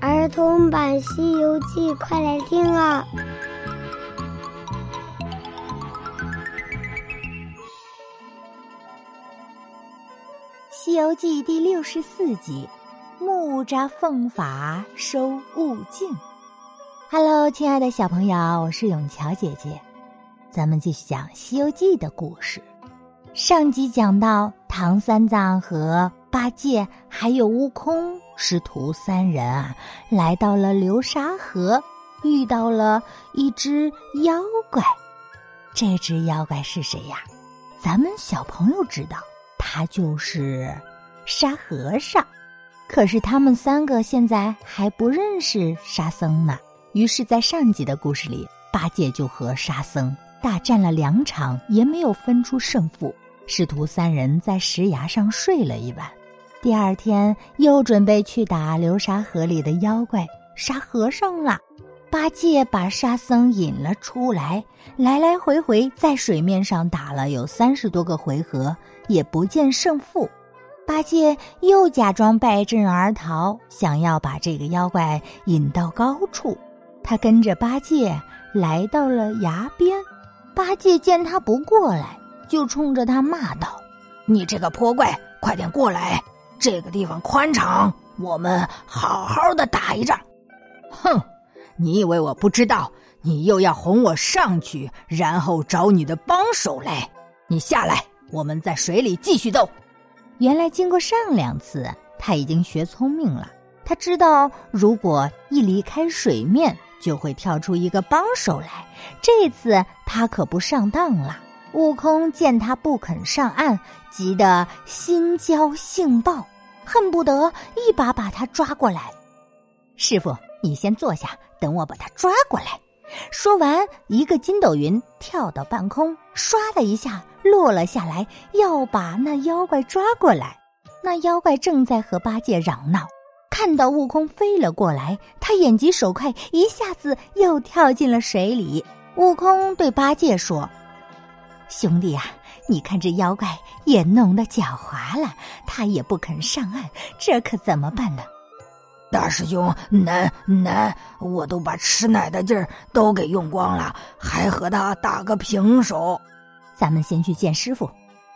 儿童版《西游记》，快来听啊！《西游记》第六十四集：木吒奉法收悟净。Hello，亲爱的小朋友，我是永桥姐姐，咱们继续讲《西游记》的故事。上集讲到，唐三藏和八戒还有悟空师徒三人啊，来到了流沙河，遇到了一只妖怪。这只妖怪是谁呀？咱们小朋友知道，他就是沙和尚。可是他们三个现在还不认识沙僧呢。于是，在上集的故事里，八戒就和沙僧大战了两场，也没有分出胜负。师徒三人在石崖上睡了一晚，第二天又准备去打流沙河里的妖怪沙和尚了。八戒把沙僧引了出来，来来回回在水面上打了有三十多个回合，也不见胜负。八戒又假装败阵而逃，想要把这个妖怪引到高处。他跟着八戒来到了崖边，八戒见他不过来，就冲着他骂道：“你这个泼怪，快点过来！这个地方宽敞，我们好好的打一仗。”哼。你以为我不知道？你又要哄我上去，然后找你的帮手来。你下来，我们在水里继续斗。原来经过上两次，他已经学聪明了。他知道，如果一离开水面，就会跳出一个帮手来。这次他可不上当了。悟空见他不肯上岸，急得心焦性暴，恨不得一把把他抓过来。师傅。你先坐下，等我把他抓过来。说完，一个筋斗云跳到半空，唰的一下落了下来，要把那妖怪抓过来。那妖怪正在和八戒嚷闹，看到悟空飞了过来，他眼疾手快，一下子又跳进了水里。悟空对八戒说：“兄弟啊，你看这妖怪也弄得狡猾了，他也不肯上岸，这可怎么办呢？”大师兄，难难，我都把吃奶的劲儿都给用光了，还和他打个平手。咱们先去见师傅。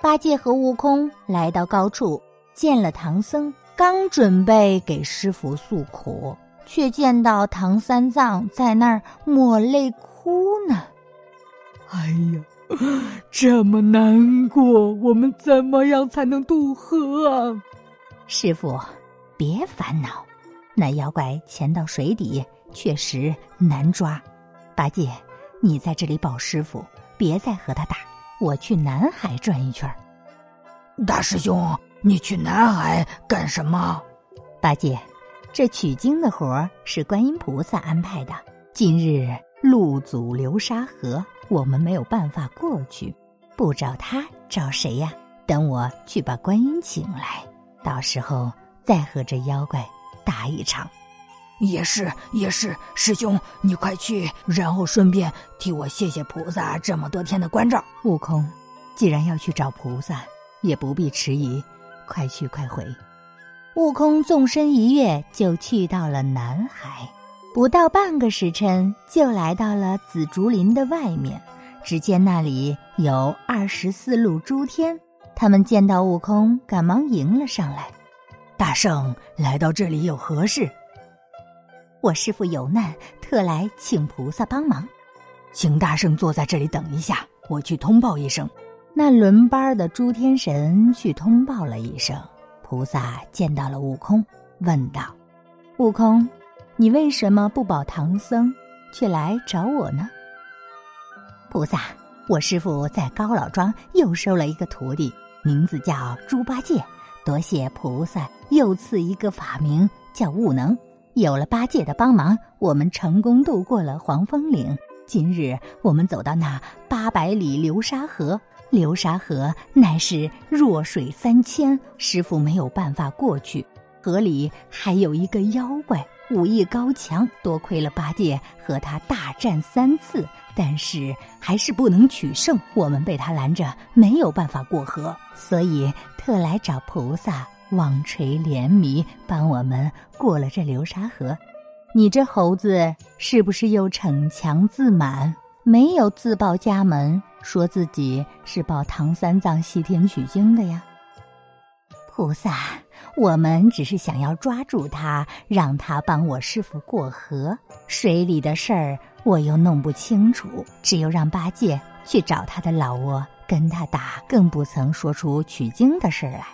八戒和悟空来到高处，见了唐僧，刚准备给师傅诉苦，却见到唐三藏在那儿抹泪哭呢。哎呀，这么难过，我们怎么样才能渡河啊？师傅，别烦恼。那妖怪潜到水底，确实难抓。八戒，你在这里保师傅，别再和他打。我去南海转一圈。大师兄，你去南海干什么？八戒，这取经的活是观音菩萨安排的。今日路阻流沙河，我们没有办法过去，不找他找谁呀？等我去把观音请来，到时候再和这妖怪。打一场，也是也是，师兄你快去，然后顺便替我谢谢菩萨这么多天的关照。悟空，既然要去找菩萨，也不必迟疑，快去快回。悟空纵身一跃，就去到了南海，不到半个时辰，就来到了紫竹林的外面。只见那里有二十四路诸天，他们见到悟空，赶忙迎了上来。大圣来到这里有何事？我师父有难，特来请菩萨帮忙，请大圣坐在这里等一下，我去通报一声。那轮班的诸天神去通报了一声，菩萨见到了悟空，问道：“悟空，你为什么不保唐僧，却来找我呢？”菩萨，我师父在高老庄又收了一个徒弟，名字叫猪八戒。多谢菩萨又赐一个法名叫悟能，有了八戒的帮忙，我们成功渡过了黄风岭。今日我们走到那八百里流沙河，流沙河乃是弱水三千，师傅没有办法过去。河里还有一个妖怪，武艺高强，多亏了八戒和他大战三次，但是还是不能取胜。我们被他拦着，没有办法过河，所以特来找菩萨望垂怜悯，帮我们过了这流沙河。你这猴子是不是又逞强自满，没有自报家门，说自己是报唐三藏西天取经的呀？菩萨，我们只是想要抓住他，让他帮我师傅过河。水里的事儿我又弄不清楚，只有让八戒去找他的老窝跟他打，更不曾说出取经的事儿来。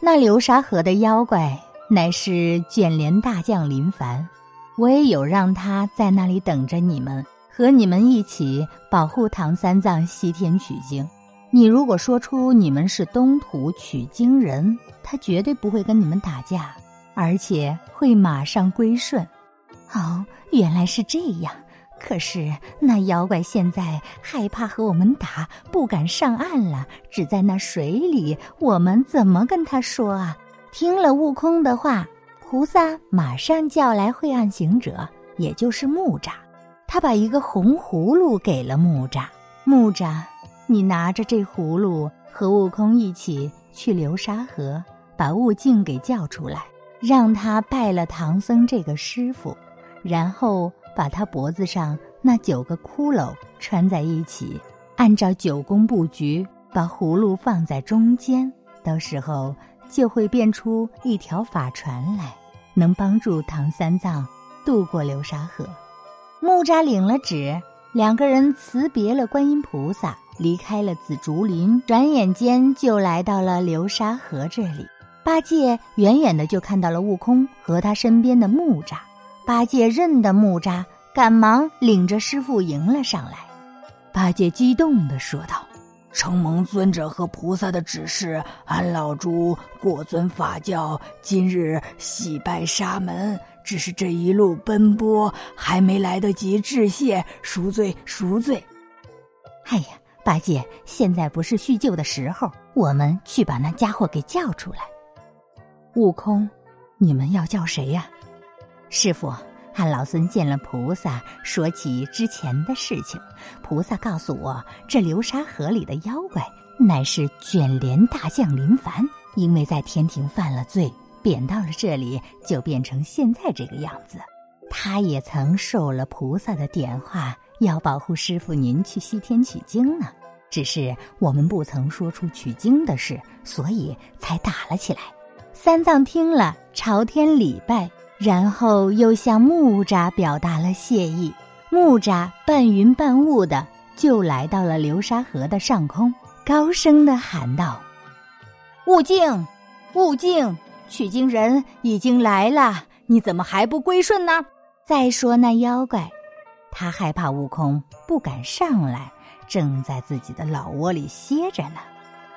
那流沙河的妖怪乃是卷帘大将林凡，我也有让他在那里等着你们，和你们一起保护唐三藏西天取经。你如果说出你们是东土取经人，他绝对不会跟你们打架，而且会马上归顺。哦，原来是这样。可是那妖怪现在害怕和我们打，不敢上岸了，只在那水里。我们怎么跟他说啊？听了悟空的话，菩萨马上叫来晦暗行者，也就是木吒。他把一个红葫芦给了木吒，木吒。你拿着这葫芦和悟空一起去流沙河，把悟净给叫出来，让他拜了唐僧这个师傅，然后把他脖子上那九个骷髅穿在一起，按照九宫布局，把葫芦放在中间，到时候就会变出一条法船来，能帮助唐三藏渡过流沙河。木吒领了旨，两个人辞别了观音菩萨。离开了紫竹林，转眼间就来到了流沙河这里。八戒远远的就看到了悟空和他身边的木吒。八戒认得木吒，赶忙领着师傅迎了上来。八戒激动的说道：“承蒙尊者和菩萨的指示，俺老猪过尊法教，今日喜拜沙门。只是这一路奔波，还没来得及致谢，赎罪赎罪。”哎呀！八戒，现在不是叙旧的时候，我们去把那家伙给叫出来。悟空，你们要叫谁呀？师傅，俺老孙见了菩萨，说起之前的事情。菩萨告诉我，这流沙河里的妖怪乃是卷帘大将林凡，因为在天庭犯了罪，贬到了这里，就变成现在这个样子。他也曾受了菩萨的点化。要保护师傅您去西天取经呢，只是我们不曾说出取经的事，所以才打了起来。三藏听了，朝天礼拜，然后又向木吒表达了谢意。木吒半云半雾的就来到了流沙河的上空，高声的喊道：“悟净，悟净，取经人已经来了，你怎么还不归顺呢？再说那妖怪。”他害怕悟空不敢上来，正在自己的老窝里歇着呢。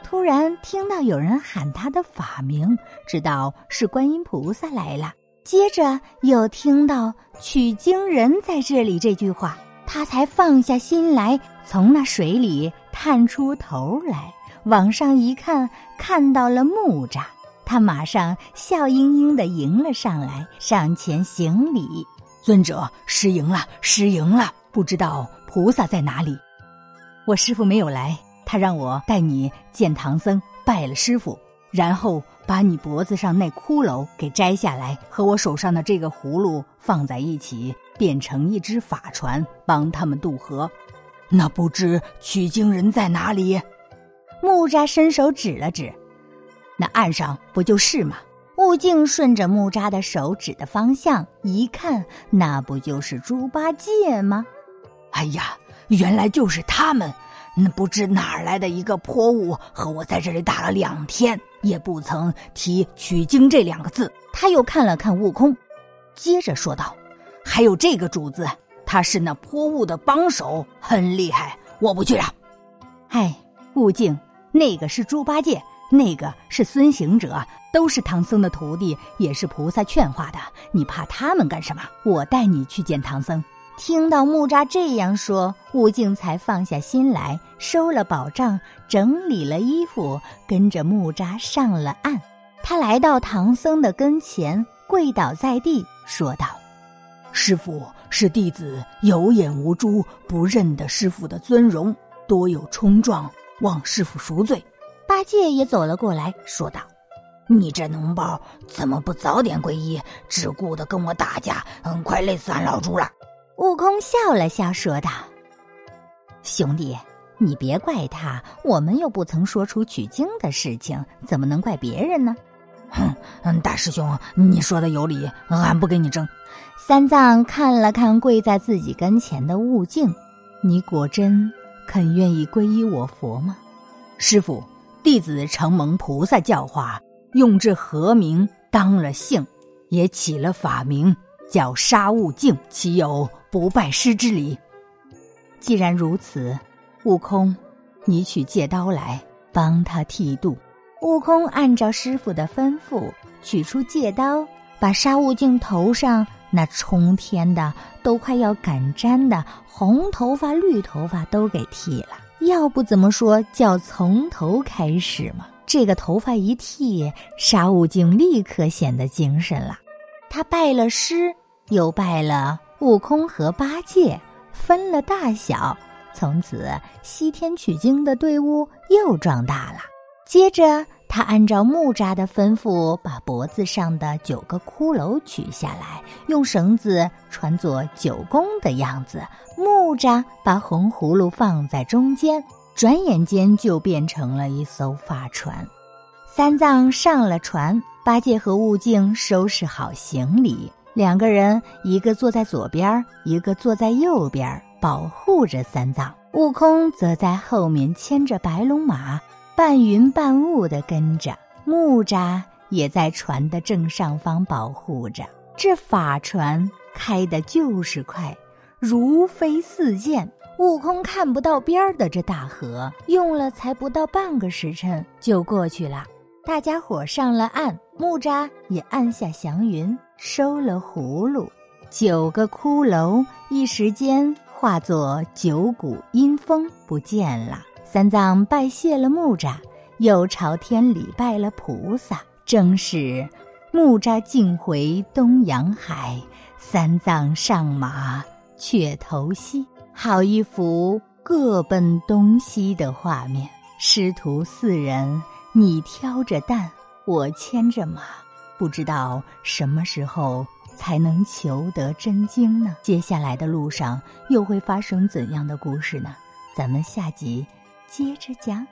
突然听到有人喊他的法名，知道是观音菩萨来了。接着又听到“取经人在这里”这句话，他才放下心来，从那水里探出头来，往上一看，看到了木吒。他马上笑盈盈的迎了上来，上前行礼。尊者失迎了，失迎了！不知道菩萨在哪里？我师傅没有来，他让我带你见唐僧，拜了师傅，然后把你脖子上那骷髅给摘下来，和我手上的这个葫芦放在一起，变成一只法船，帮他们渡河。那不知取经人在哪里？木吒伸手指了指，那岸上不就是吗？悟净顺着木吒的手指的方向一看，那不就是猪八戒吗？哎呀，原来就是他们！那不知哪儿来的一个泼物，和我在这里打了两天，也不曾提取经这两个字。他又看了看悟空，接着说道：“还有这个主子，他是那泼物的帮手，很厉害，我不去了。”哎，悟净，那个是猪八戒。那个是孙行者，都是唐僧的徒弟，也是菩萨劝化的。你怕他们干什么？我带你去见唐僧。听到木吒这样说，悟净才放下心来，收了宝杖，整理了衣服，跟着木吒上了岸。他来到唐僧的跟前，跪倒在地，说道：“师傅是弟子有眼无珠，不认得师傅的尊容，多有冲撞，望师傅赎罪。”八戒也走了过来，说道：“你这脓包怎么不早点皈依，只顾得跟我打架？嗯，快累死俺老猪了！悟空笑了笑，说道：“兄弟，你别怪他，我们又不曾说出取经的事情，怎么能怪别人呢？”哼，大师兄，你说的有理，俺不跟你争。三藏看了看跪在自己跟前的悟净，你果真肯愿意皈依我佛吗？师傅，弟子承蒙菩萨教化，用这和名当了姓，也起了法名，叫沙悟净，岂有不拜师之理？既然如此，悟空，你取戒刀来，帮他剃度。悟空按照师傅的吩咐，取出戒刀，把沙悟净头上那冲天的、都快要赶粘的红头发、绿头发都给剃了。要不怎么说叫从头开始嘛？这个头发一剃，沙悟净立刻显得精神了。他拜了师，又拜了悟空和八戒，分了大小，从此西天取经的队伍又壮大了。接着，他按照木吒的吩咐，把脖子上的九个骷髅取下来，用绳子穿作九宫的样子。木吒把红葫芦放在中间，转眼间就变成了一艘法船。三藏上了船，八戒和悟净收拾好行李，两个人一个坐在左边，一个坐在右边，保护着三藏。悟空则在后面牵着白龙马。半云半雾的跟着，木吒也在船的正上方保护着。这法船开的就是快，如飞似箭。悟空看不到边儿的这大河，用了才不到半个时辰就过去了。大家伙上了岸，木吒也按下祥云，收了葫芦。九个骷髅一时间化作九股阴风不见了。三藏拜谢了木吒，又朝天礼拜了菩萨。正是木吒径回东洋海，三藏上马却头西。好一幅各奔东西的画面。师徒四人，你挑着担，我牵着马，不知道什么时候才能求得真经呢？接下来的路上又会发生怎样的故事呢？咱们下集。接着讲。